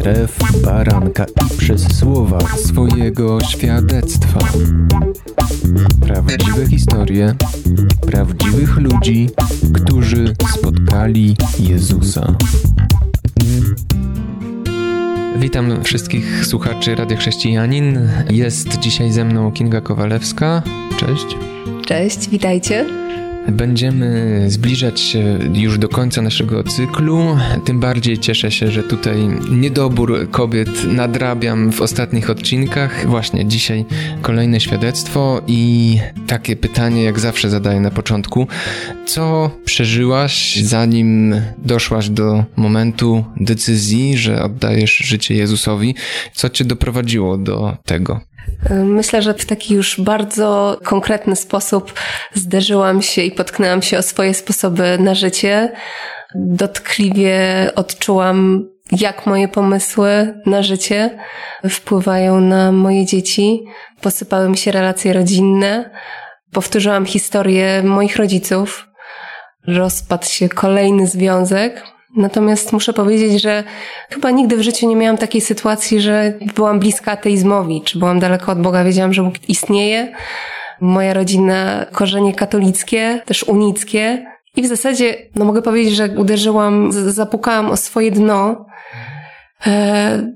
krew baranka i przez słowa swojego świadectwa. Prawdziwe historie prawdziwych ludzi, którzy spotkali Jezusa. Witam wszystkich słuchaczy Radia Chrześcijanin. Jest dzisiaj ze mną Kinga Kowalewska. Cześć. Cześć, witajcie. Będziemy zbliżać się już do końca naszego cyklu. Tym bardziej cieszę się, że tutaj niedobór kobiet nadrabiam w ostatnich odcinkach. Właśnie dzisiaj kolejne świadectwo i takie pytanie, jak zawsze zadaję na początku. Co przeżyłaś, zanim doszłaś do momentu decyzji, że oddajesz życie Jezusowi? Co cię doprowadziło do tego? Myślę, że w taki już bardzo konkretny sposób zderzyłam się i potknęłam się o swoje sposoby na życie. Dotkliwie odczułam, jak moje pomysły na życie wpływają na moje dzieci. Posypały mi się relacje rodzinne. Powtórzyłam historię moich rodziców. Rozpadł się kolejny związek, Natomiast muszę powiedzieć, że chyba nigdy w życiu nie miałam takiej sytuacji, że byłam bliska ateizmowi, czy byłam daleko od Boga. Wiedziałam, że Bóg istnieje. Moja rodzina korzenie katolickie, też unickie. I w zasadzie, no mogę powiedzieć, że uderzyłam, zapukałam o swoje dno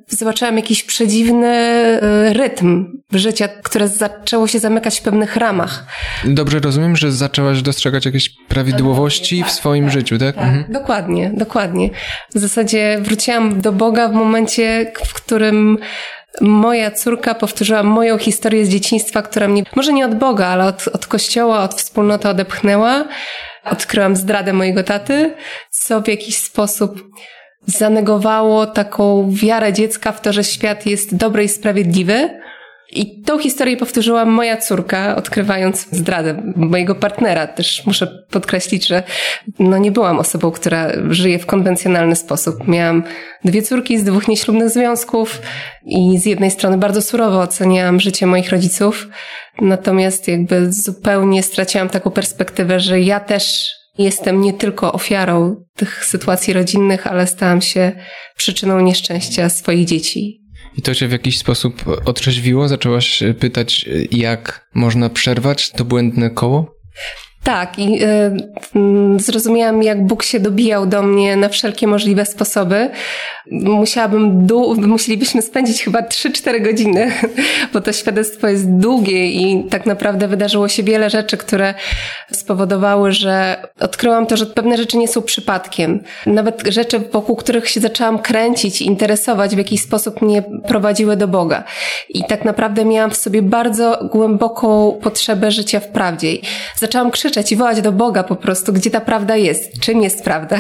zobaczyłam jakiś przedziwny e, rytm życia, które zaczęło się zamykać w pewnych ramach. Dobrze rozumiem, że zaczęłaś dostrzegać jakieś prawidłowości tak, w swoim tak, życiu, tak? tak mhm. Dokładnie, dokładnie. W zasadzie wróciłam do Boga w momencie, w którym moja córka powtórzyła moją historię z dzieciństwa, która mnie, może nie od Boga, ale od, od kościoła, od wspólnoty odepchnęła. Odkryłam zdradę mojego taty, co w jakiś sposób zanegowało taką wiarę dziecka w to, że świat jest dobry i sprawiedliwy. I tą historię powtórzyła moja córka, odkrywając zdradę mojego partnera. Też muszę podkreślić, że no nie byłam osobą, która żyje w konwencjonalny sposób. Miałam dwie córki z dwóch nieślubnych związków i z jednej strony bardzo surowo oceniałam życie moich rodziców, natomiast jakby zupełnie straciłam taką perspektywę, że ja też Jestem nie tylko ofiarą tych sytuacji rodzinnych, ale stałam się przyczyną nieszczęścia swoich dzieci. I to cię w jakiś sposób otrzeźwiło? Zaczęłaś pytać, jak można przerwać to błędne koło? Tak, i y, zrozumiałam, jak Bóg się dobijał do mnie na wszelkie możliwe sposoby. Musiałabym, musielibyśmy spędzić chyba 3-4 godziny, bo to świadectwo jest długie i tak naprawdę wydarzyło się wiele rzeczy, które spowodowały, że odkryłam to, że pewne rzeczy nie są przypadkiem. Nawet rzeczy, wokół których się zaczęłam kręcić, interesować, w jakiś sposób mnie prowadziły do Boga. I tak naprawdę miałam w sobie bardzo głęboką potrzebę życia w prawdzie. Zaczęłam krzyczeć krzyczeć i wołać do Boga po prostu, gdzie ta prawda jest, czym jest prawda.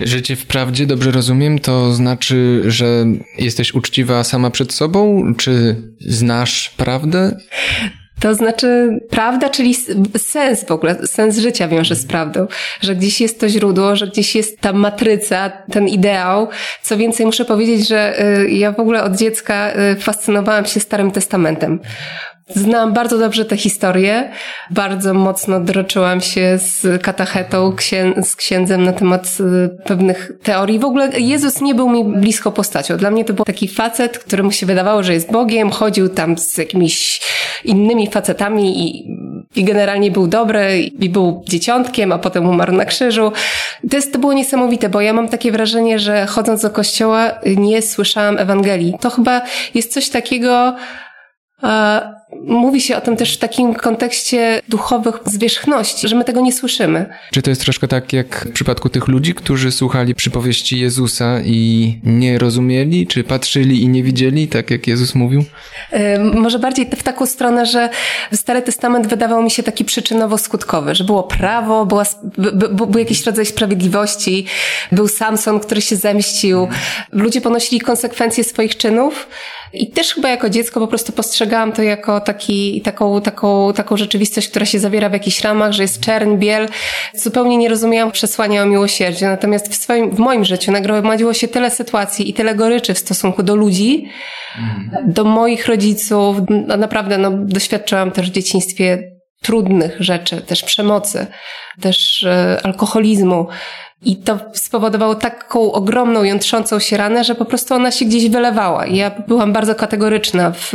Życie w prawdzie, dobrze rozumiem, to znaczy, że jesteś uczciwa sama przed sobą, czy znasz prawdę? To znaczy prawda, czyli sens w ogóle, sens życia wiąże z prawdą, że gdzieś jest to źródło, że gdzieś jest ta matryca, ten ideał. Co więcej, muszę powiedzieć, że y, ja w ogóle od dziecka y, fascynowałam się Starym Testamentem. Znam bardzo dobrze tę historię. Bardzo mocno droczyłam się z katachetą, księ z księdzem na temat y, pewnych teorii. W ogóle Jezus nie był mi blisko postacią. Dla mnie to był taki facet, któremu się wydawało, że jest Bogiem, chodził tam z jakimiś innymi facetami i, i generalnie był dobry i był dzieciątkiem, a potem umarł na krzyżu. To, jest, to było niesamowite, bo ja mam takie wrażenie, że chodząc do kościoła nie słyszałam Ewangelii. To chyba jest coś takiego, Mówi się o tym też w takim kontekście duchowych zwierzchności, że my tego nie słyszymy. Czy to jest troszkę tak jak w przypadku tych ludzi, którzy słuchali przypowieści Jezusa i nie rozumieli, czy patrzyli i nie widzieli, tak jak Jezus mówił? Może bardziej w taką stronę, że Stary Testament wydawał mi się taki przyczynowo-skutkowy, że było prawo, była, był jakiś rodzaj sprawiedliwości, był Samson, który się zemścił. Ludzie ponosili konsekwencje swoich czynów, i też chyba jako dziecko po prostu postrzegałam to jako taki, taką, taką, taką rzeczywistość, która się zawiera w jakichś ramach, że jest czerń, biel. Zupełnie nie rozumiałam przesłania o miłosierdziu. Natomiast w swoim, w moim życiu nagromadziło się tyle sytuacji i tyle goryczy w stosunku do ludzi, mm. do moich rodziców. No, naprawdę, no, doświadczyłam też w dzieciństwie trudnych rzeczy, też przemocy, też e, alkoholizmu. I to spowodowało taką ogromną, jątrzącą się ranę, że po prostu ona się gdzieś wylewała. Ja byłam bardzo kategoryczna w,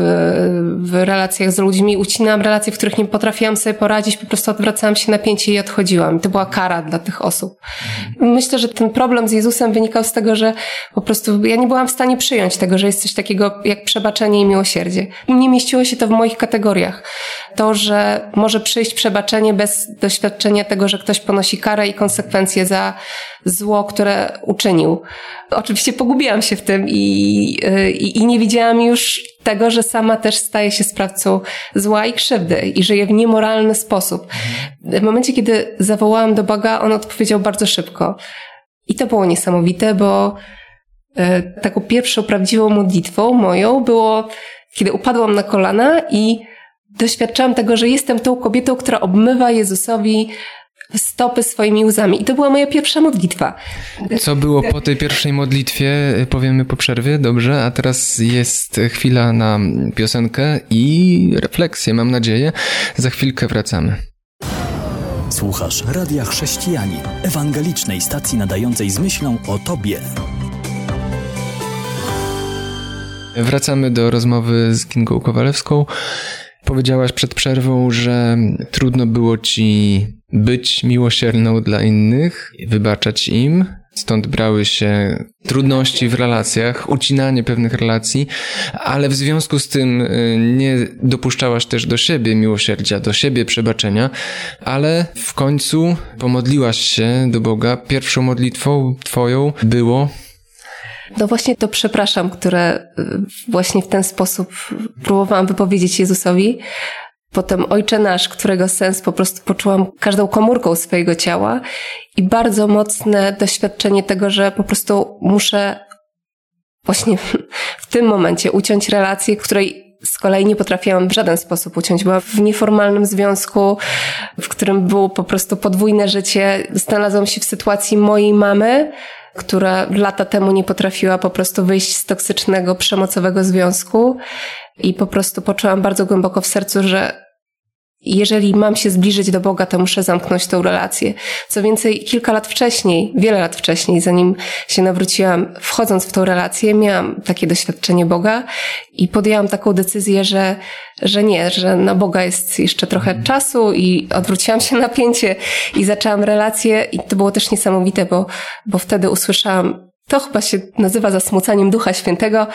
w relacjach z ludźmi. Ucinałam relacje, w których nie potrafiłam sobie poradzić, po prostu odwracałam się napięcie i odchodziłam. To była kara dla tych osób. Myślę, że ten problem z Jezusem wynikał z tego, że po prostu ja nie byłam w stanie przyjąć tego, że jest coś takiego jak przebaczenie i miłosierdzie. Nie mieściło się to w moich kategoriach. To, że może przyjść przebaczenie bez doświadczenia tego, że ktoś ponosi karę i konsekwencje za zło, które uczynił. Oczywiście pogubiłam się w tym i, i, i nie widziałam już tego, że sama też staje się sprawcą zła i krzywdy i żyje w niemoralny sposób. W momencie, kiedy zawołałam do Boga, on odpowiedział bardzo szybko. I to było niesamowite, bo e, taką pierwszą prawdziwą modlitwą moją było, kiedy upadłam na kolana i doświadczałam tego, że jestem tą kobietą, która obmywa Jezusowi stopy swoimi łzami. I to była moja pierwsza modlitwa. Co było po tej pierwszej modlitwie, powiemy po przerwie, dobrze? A teraz jest chwila na piosenkę i refleksję, mam nadzieję. Za chwilkę wracamy. Słuchasz Radia Chrześcijani, ewangelicznej stacji nadającej z myślą o Tobie. Wracamy do rozmowy z Kingą Kowalewską. Powiedziałaś przed przerwą, że trudno było ci być miłosierną dla innych, wybaczać im. Stąd brały się trudności w relacjach, ucinanie pewnych relacji, ale w związku z tym y, nie dopuszczałaś też do siebie miłosierdzia, do siebie przebaczenia, ale w końcu pomodliłaś się do Boga. Pierwszą modlitwą twoją było no właśnie to przepraszam, które y, właśnie w ten sposób próbowałam wypowiedzieć Jezusowi. Potem Ojcze Nasz, którego sens po prostu poczułam każdą komórką swojego ciała i bardzo mocne doświadczenie tego, że po prostu muszę właśnie w tym momencie uciąć relację, której z kolei nie potrafiłam w żaden sposób uciąć. Byłam w nieformalnym związku, w którym było po prostu podwójne życie. Znalazłam się w sytuacji mojej mamy, która lata temu nie potrafiła po prostu wyjść z toksycznego, przemocowego związku i po prostu poczułam bardzo głęboko w sercu, że jeżeli mam się zbliżyć do Boga, to muszę zamknąć tą relację. Co więcej, kilka lat wcześniej, wiele lat wcześniej, zanim się nawróciłam, wchodząc w tą relację, miałam takie doświadczenie Boga i podjęłam taką decyzję, że, że nie, że na Boga jest jeszcze trochę czasu i odwróciłam się napięcie i zaczęłam relację i to było też niesamowite, bo, bo wtedy usłyszałam to chyba się nazywa zasmucaniem Ducha Świętego.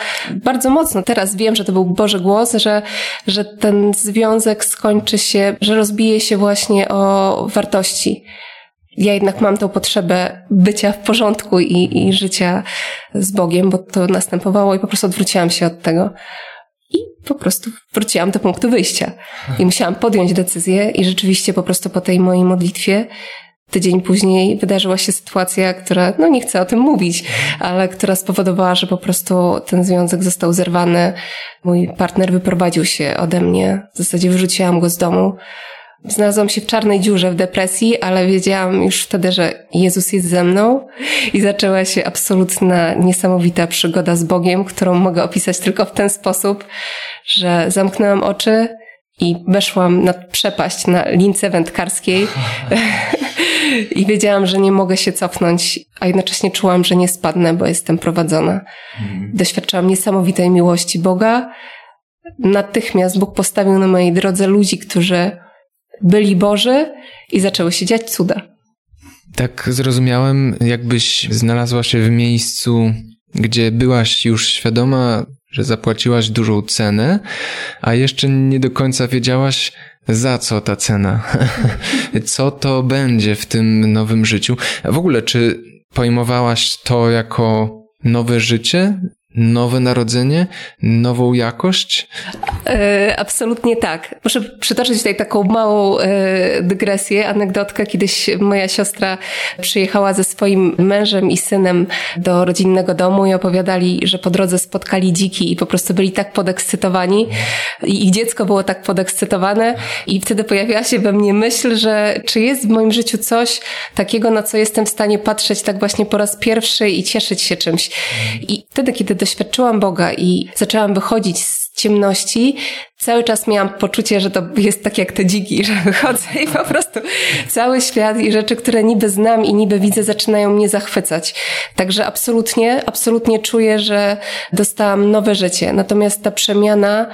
Bardzo mocno teraz wiem, że to był Boży głos, że, że ten związek skończy się, że rozbije się właśnie o wartości. Ja jednak mam tą potrzebę bycia w porządku i, i życia z Bogiem, bo to następowało i po prostu odwróciłam się od tego. I po prostu wróciłam do punktu wyjścia. I musiałam podjąć decyzję i rzeczywiście po prostu po tej mojej modlitwie Tydzień później wydarzyła się sytuacja, która, no nie chcę o tym mówić, ale która spowodowała, że po prostu ten związek został zerwany. Mój partner wyprowadził się ode mnie. W zasadzie wyrzuciłam go z domu. Znalazłam się w czarnej dziurze, w depresji, ale wiedziałam już wtedy, że Jezus jest ze mną i zaczęła się absolutna, niesamowita przygoda z Bogiem, którą mogę opisać tylko w ten sposób, że zamknęłam oczy i weszłam na przepaść na lince wędkarskiej i wiedziałam, że nie mogę się cofnąć, a jednocześnie czułam, że nie spadnę, bo jestem prowadzona. Mhm. Doświadczałam niesamowitej miłości Boga. Natychmiast Bóg postawił na mojej drodze ludzi, którzy byli Boży i zaczęły się dziać cuda. Tak zrozumiałem, jakbyś znalazła się w miejscu, gdzie byłaś już świadoma że zapłaciłaś dużą cenę, a jeszcze nie do końca wiedziałaś, za co ta cena, co to będzie w tym nowym życiu. W ogóle, czy pojmowałaś to jako nowe życie, nowe narodzenie, nową jakość? E, absolutnie tak. Muszę przytoczyć tutaj taką małą e, dygresję, anegdotkę. Kiedyś moja siostra przyjechała ze swoim mężem i synem do rodzinnego domu i opowiadali, że po drodze spotkali dziki i po prostu byli tak podekscytowani i ich dziecko było tak podekscytowane i wtedy pojawiła się we mnie myśl, że czy jest w moim życiu coś takiego, na co jestem w stanie patrzeć tak właśnie po raz pierwszy i cieszyć się czymś. I wtedy, kiedy doświadczyłam Boga i zaczęłam wychodzić z ciemności, cały czas miałam poczucie, że to jest tak jak te dziki, że wychodzę i po prostu cały świat i rzeczy, które niby znam i niby widzę, zaczynają mnie zachwycać. Także absolutnie, absolutnie czuję, że dostałam nowe życie. Natomiast ta przemiana,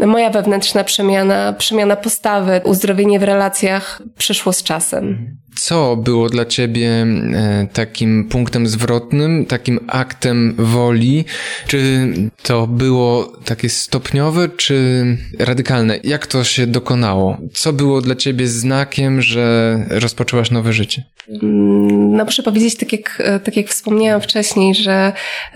moja wewnętrzna przemiana, przemiana postawy, uzdrowienie w relacjach przyszło z czasem. Co było dla ciebie e, takim punktem zwrotnym, takim aktem woli? Czy to było takie stopniowe, czy radykalne? Jak to się dokonało? Co było dla ciebie znakiem, że rozpoczęłaś nowe życie? Mm, no muszę powiedzieć, tak jak, e, tak jak wspomniałam wcześniej, że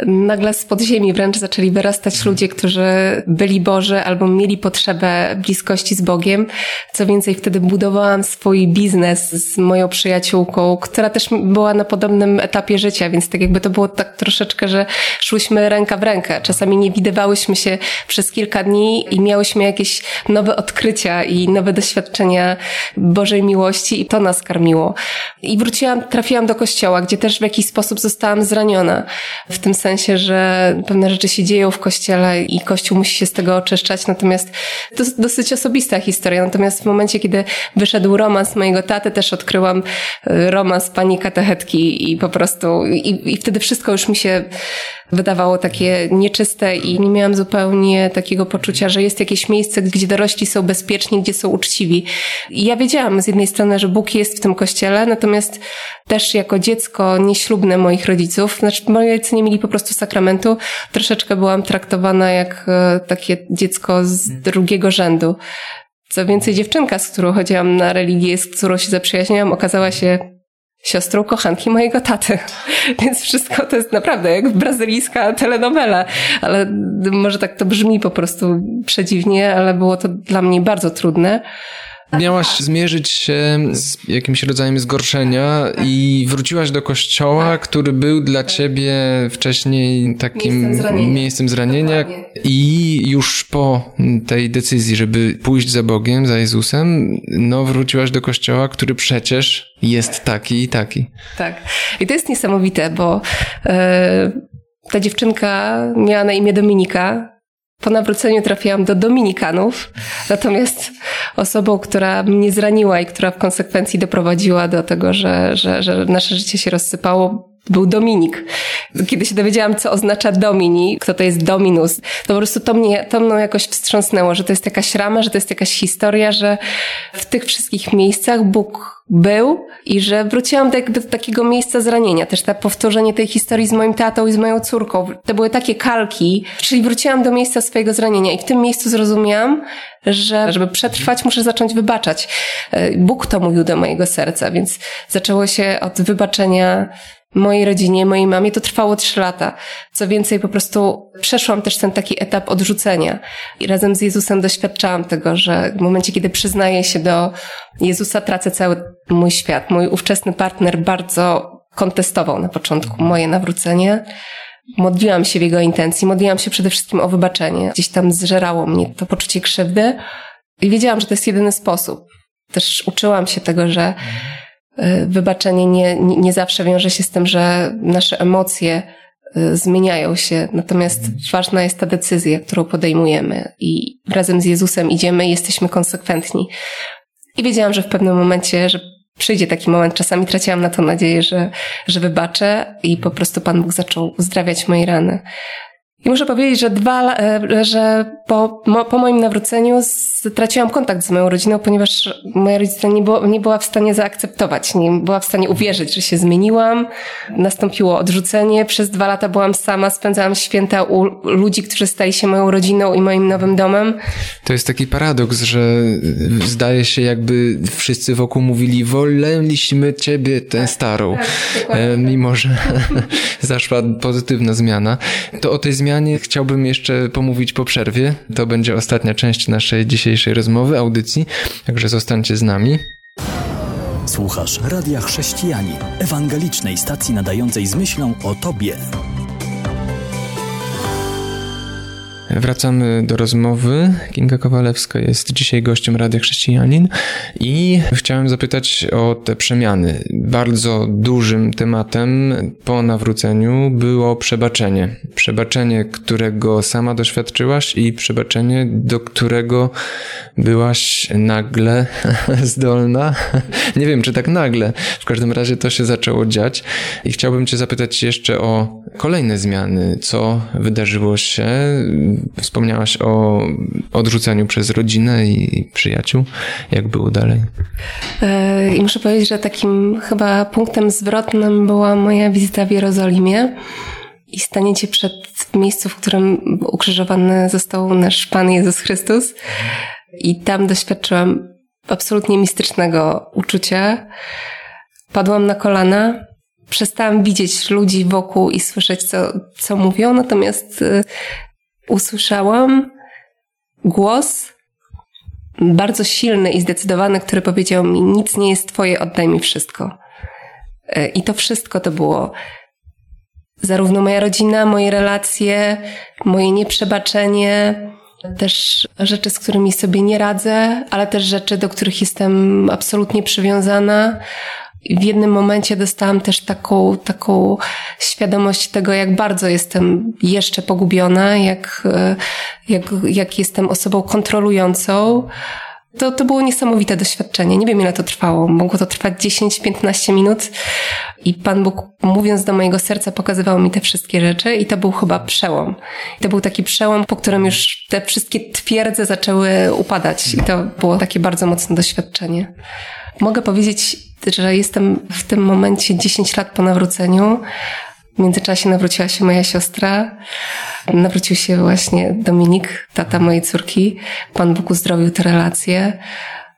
nagle z podziemi wręcz zaczęli wyrastać ludzie, którzy byli Boży albo mieli potrzebę bliskości z Bogiem. Co więcej, wtedy budowałam swój biznes z moją przyjaciółką, która też była na podobnym etapie życia, więc tak jakby to było tak troszeczkę, że szłyśmy ręka w rękę. Czasami nie widywałyśmy się przez kilka dni i miałyśmy jakieś nowe odkrycia i nowe doświadczenia Bożej miłości i to nas karmiło. I wróciłam, trafiłam do kościoła, gdzie też w jakiś sposób zostałam zraniona. W tym sensie, że pewne rzeczy się dzieją w kościele i kościół musi się z tego oczyszczać. Natomiast to jest dosyć osobista historia. Natomiast w momencie, kiedy wyszedł romans mojego taty, też odkryłam y, romans pani katechetki i po prostu, i, i wtedy wszystko już mi się wydawało takie nieczyste i nie miałam zupełnie takiego poczucia, że jest jakieś miejsce, gdzie dorośli są bezpieczni, gdzie są uczciwi. I ja wiedziałam z jednej strony, że Bóg jest w tym kościele, natomiast też jako dziecko nieślubne moich rodziców, znaczy moi rodzice nie mieli po prostu sakramentu, troszeczkę byłam traktowana jak e, takie dziecko z drugiego rzędu. Co więcej, dziewczynka, z którą chodziłam na religię, z którą się zaprzyjaźniłam, okazała się siostrą kochanki mojego taty. Więc wszystko to jest naprawdę jak brazylijska telenowela. Ale może tak to brzmi po prostu przedziwnie, ale było to dla mnie bardzo trudne. Miałaś zmierzyć się z jakimś rodzajem zgorszenia i wróciłaś do kościoła, który był dla ciebie wcześniej takim miejscem zranienia, miejscem zranienia i już po tej decyzji, żeby pójść za Bogiem, za Jezusem, no wróciłaś do kościoła, który przecież jest taki i taki. Tak. I to jest niesamowite, bo yy, ta dziewczynka miała na imię Dominika, po nawróceniu trafiłam do Dominikanów, natomiast osobą, która mnie zraniła i która w konsekwencji doprowadziła do tego, że, że, że nasze życie się rozsypało, był Dominik. Kiedy się dowiedziałam, co oznacza Domini, kto to jest Dominus, to po prostu to mnie, to mną jakoś wstrząsnęło, że to jest jakaś rama, że to jest jakaś historia, że w tych wszystkich miejscach Bóg był i że wróciłam do jakby do takiego miejsca zranienia. Też to powtórzenie tej historii z moim tatą i z moją córką. To były takie kalki, czyli wróciłam do miejsca swojego zranienia i w tym miejscu zrozumiałam, że żeby przetrwać, muszę zacząć wybaczać. E, Bóg to mówił do mojego serca, więc zaczęło się od wybaczenia mojej rodzinie, mojej mamie, to trwało trzy lata. Co więcej, po prostu przeszłam też ten taki etap odrzucenia i razem z Jezusem doświadczałam tego, że w momencie, kiedy przyznaję się do Jezusa, tracę cały mój świat. Mój ówczesny partner bardzo kontestował na początku moje nawrócenie. Modliłam się w jego intencji, modliłam się przede wszystkim o wybaczenie. Gdzieś tam zżerało mnie to poczucie krzywdy i wiedziałam, że to jest jedyny sposób. Też uczyłam się tego, że wybaczenie nie, nie zawsze wiąże się z tym, że nasze emocje y, zmieniają się, natomiast ważna jest ta decyzja, którą podejmujemy i razem z Jezusem idziemy i jesteśmy konsekwentni. I wiedziałam, że w pewnym momencie, że przyjdzie taki moment, czasami traciłam na to nadzieję, że, że wybaczę i po prostu Pan Bóg zaczął uzdrawiać moje rany. I muszę powiedzieć, że dwa, e, że po, po moim nawróceniu straciłam kontakt z moją rodziną, ponieważ moja rodzina nie, było, nie była w stanie zaakceptować, nie była w stanie uwierzyć, że się zmieniłam. Nastąpiło odrzucenie. Przez dwa lata byłam sama, spędzałam święta u ludzi, którzy stali się moją rodziną i moim nowym domem. To jest taki paradoks, że zdaje się jakby wszyscy wokół mówili, woleliśmy ciebie, tę tak, starą, tak, e, mimo że zaszła pozytywna zmiana. To o tej zmianie chciałbym jeszcze pomówić po przerwie. To będzie ostatnia część naszej dzisiejszej rozmowy, audycji, także zostańcie z nami. Słuchasz Radia Chrześcijani, ewangelicznej stacji nadającej z myślą o Tobie. Wracamy do rozmowy. Kinga Kowalewska jest dzisiaj gościem Rady Chrześcijanin i chciałem zapytać o te przemiany. Bardzo dużym tematem po nawróceniu było przebaczenie. Przebaczenie, którego sama doświadczyłaś i przebaczenie, do którego byłaś nagle zdolna. Nie wiem, czy tak nagle. W każdym razie to się zaczęło dziać i chciałbym cię zapytać jeszcze o kolejne zmiany. Co wydarzyło się Wspomniałaś o odrzuceniu przez rodzinę i przyjaciół. Jak było dalej? E, I muszę powiedzieć, że takim chyba punktem zwrotnym była moja wizyta w Jerozolimie i staniecie przed miejscu, w którym ukrzyżowany został nasz Pan Jezus Chrystus. I tam doświadczyłam absolutnie mistycznego uczucia. Padłam na kolana, przestałam widzieć ludzi wokół i słyszeć, co, co mówią, natomiast e, usłyszałam głos bardzo silny i zdecydowany, który powiedział mi: Nic nie jest Twoje, oddaj mi wszystko. E, I to wszystko to było zarówno moja rodzina, moje relacje, moje nieprzebaczenie, też rzeczy, z którymi sobie nie radzę, ale też rzeczy, do których jestem absolutnie przywiązana w jednym momencie dostałam też taką, taką świadomość tego, jak bardzo jestem jeszcze pogubiona, jak, jak, jak jestem osobą kontrolującą. To, to było niesamowite doświadczenie. Nie wiem, ile to trwało. Mogło to trwać 10-15 minut. I Pan Bóg, mówiąc do mojego serca, pokazywał mi te wszystkie rzeczy, i to był chyba przełom. I to był taki przełom, po którym już te wszystkie twierdze zaczęły upadać. I to było takie bardzo mocne doświadczenie. Mogę powiedzieć, że jestem w tym momencie 10 lat po nawróceniu. W międzyczasie nawróciła się moja siostra. Nawrócił się właśnie Dominik, tata mojej córki. Pan Bóg uzdrowił te relacje.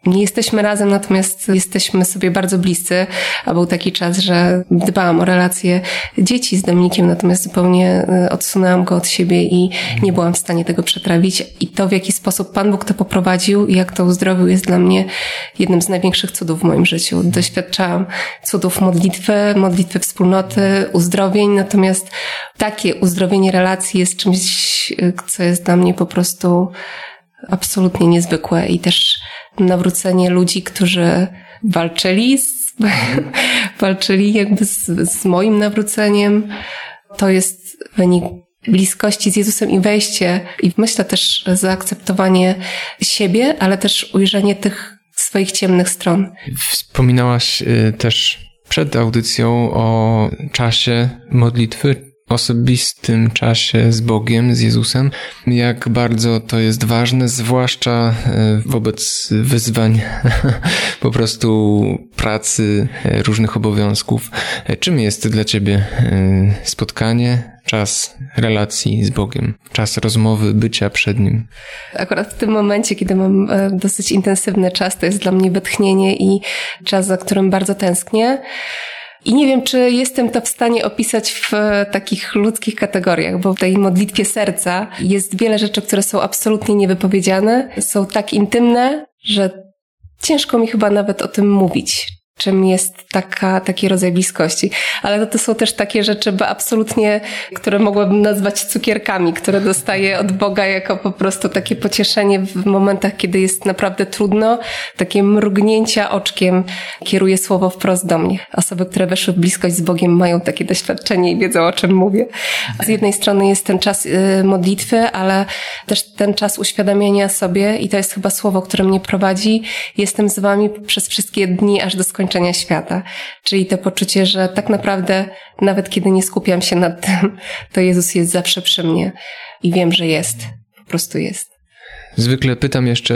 Nie jesteśmy razem, natomiast jesteśmy sobie bardzo bliscy, a był taki czas, że dbałam o relacje dzieci z Dominikiem, natomiast zupełnie e, odsunęłam go od siebie i nie byłam w stanie tego przetrawić. I to, w jaki sposób Pan Bóg to poprowadził i jak to uzdrowił, jest dla mnie jednym z największych cudów w moim życiu. Doświadczałam cudów modlitwy, modlitwy wspólnoty, uzdrowień, natomiast takie uzdrowienie relacji jest czymś, e, co jest dla mnie po prostu absolutnie niezwykłe i też nawrócenie ludzi, którzy walczyli z, walczyli jakby z, z moim nawróceniem. To jest wynik bliskości z Jezusem i wejście i myślę też zaakceptowanie siebie, ale też ujrzenie tych swoich ciemnych stron. Wspominałaś y, też przed audycją o czasie modlitwy osobistym czasie z Bogiem, z Jezusem, jak bardzo to jest ważne, zwłaszcza e, wobec wyzwań po prostu pracy, e, różnych obowiązków. E, czym jest dla Ciebie spotkanie, czas relacji z Bogiem, czas rozmowy, bycia przed Nim? Akurat w tym momencie, kiedy mam dosyć intensywny czas, to jest dla mnie wytchnienie i czas, za którym bardzo tęsknię. I nie wiem, czy jestem to w stanie opisać w takich ludzkich kategoriach, bo w tej modlitwie serca jest wiele rzeczy, które są absolutnie niewypowiedziane, są tak intymne, że ciężko mi chyba nawet o tym mówić czym jest taka, taki rodzaj bliskości. Ale to, to są też takie rzeczy absolutnie, które mogłabym nazwać cukierkami, które dostaję od Boga jako po prostu takie pocieszenie w momentach, kiedy jest naprawdę trudno. Takie mrugnięcia oczkiem kieruje słowo wprost do mnie. Osoby, które weszły w bliskość z Bogiem mają takie doświadczenie i wiedzą o czym mówię. Z jednej strony jest ten czas y, modlitwy, ale też ten czas uświadamiania sobie i to jest chyba słowo, które mnie prowadzi. Jestem z wami przez wszystkie dni aż do skończenia zakończenia świata. Czyli to poczucie, że tak naprawdę nawet kiedy nie skupiam się nad tym, to Jezus jest zawsze przy mnie i wiem, że jest. Po prostu jest. Zwykle pytam jeszcze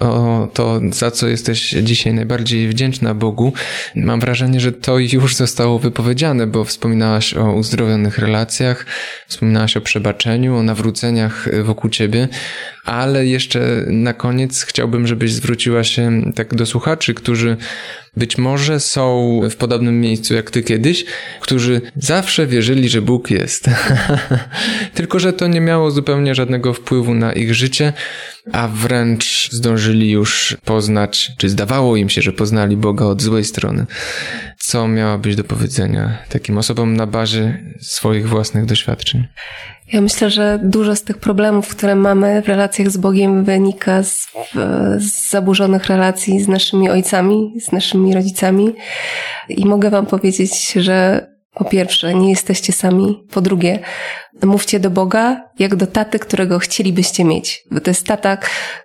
o to, za co jesteś dzisiaj najbardziej wdzięczna Bogu. Mam wrażenie, że to już zostało wypowiedziane, bo wspominałaś o uzdrowionych relacjach, wspominałaś o przebaczeniu, o nawróceniach wokół ciebie, ale jeszcze na koniec chciałbym, żebyś zwróciła się tak do słuchaczy, którzy być może są w podobnym miejscu jak ty kiedyś, którzy zawsze wierzyli, że Bóg jest. Tylko, że to nie miało zupełnie żadnego wpływu na ich życie, a wręcz zdążyli już poznać, czy zdawało im się, że poznali Boga od złej strony. co miałabyś do powiedzenia takim osobom na bazie swoich własnych doświadczeń? Ja myślę, że dużo z tych problemów, które mamy w relacjach z Bogiem, wynika z, z, zaburzonych relacji z naszymi ojcami, z naszymi rodzicami. I mogę Wam powiedzieć, że po pierwsze, nie jesteście sami. Po drugie, mówcie do Boga jak do taty, którego chcielibyście mieć. Bo to jest tata,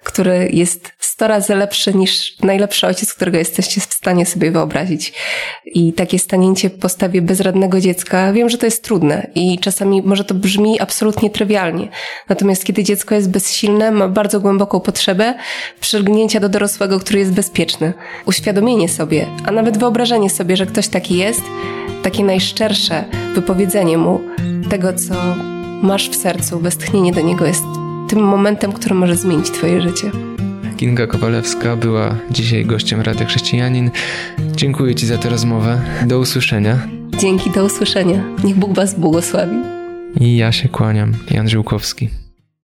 który jest sto razy lepszy niż najlepszy ojciec, którego jesteście w stanie sobie wyobrazić. I takie stanięcie w postawie bezradnego dziecka, wiem, że to jest trudne i czasami może to brzmi absolutnie trywialnie. Natomiast kiedy dziecko jest bezsilne, ma bardzo głęboką potrzebę przylgnięcia do dorosłego, który jest bezpieczny. Uświadomienie sobie, a nawet wyobrażenie sobie, że ktoś taki jest, takie najszczersze wypowiedzenie mu tego, co masz w sercu, westchnienie do niego jest tym momentem, który może zmienić Twoje życie. Kinga Kowalewska była dzisiaj gościem Radia Chrześcijanin. Dziękuję Ci za tę rozmowę. Do usłyszenia. Dzięki, do usłyszenia. Niech Bóg Was błogosławi. I ja się kłaniam. Jan Żyłkowski.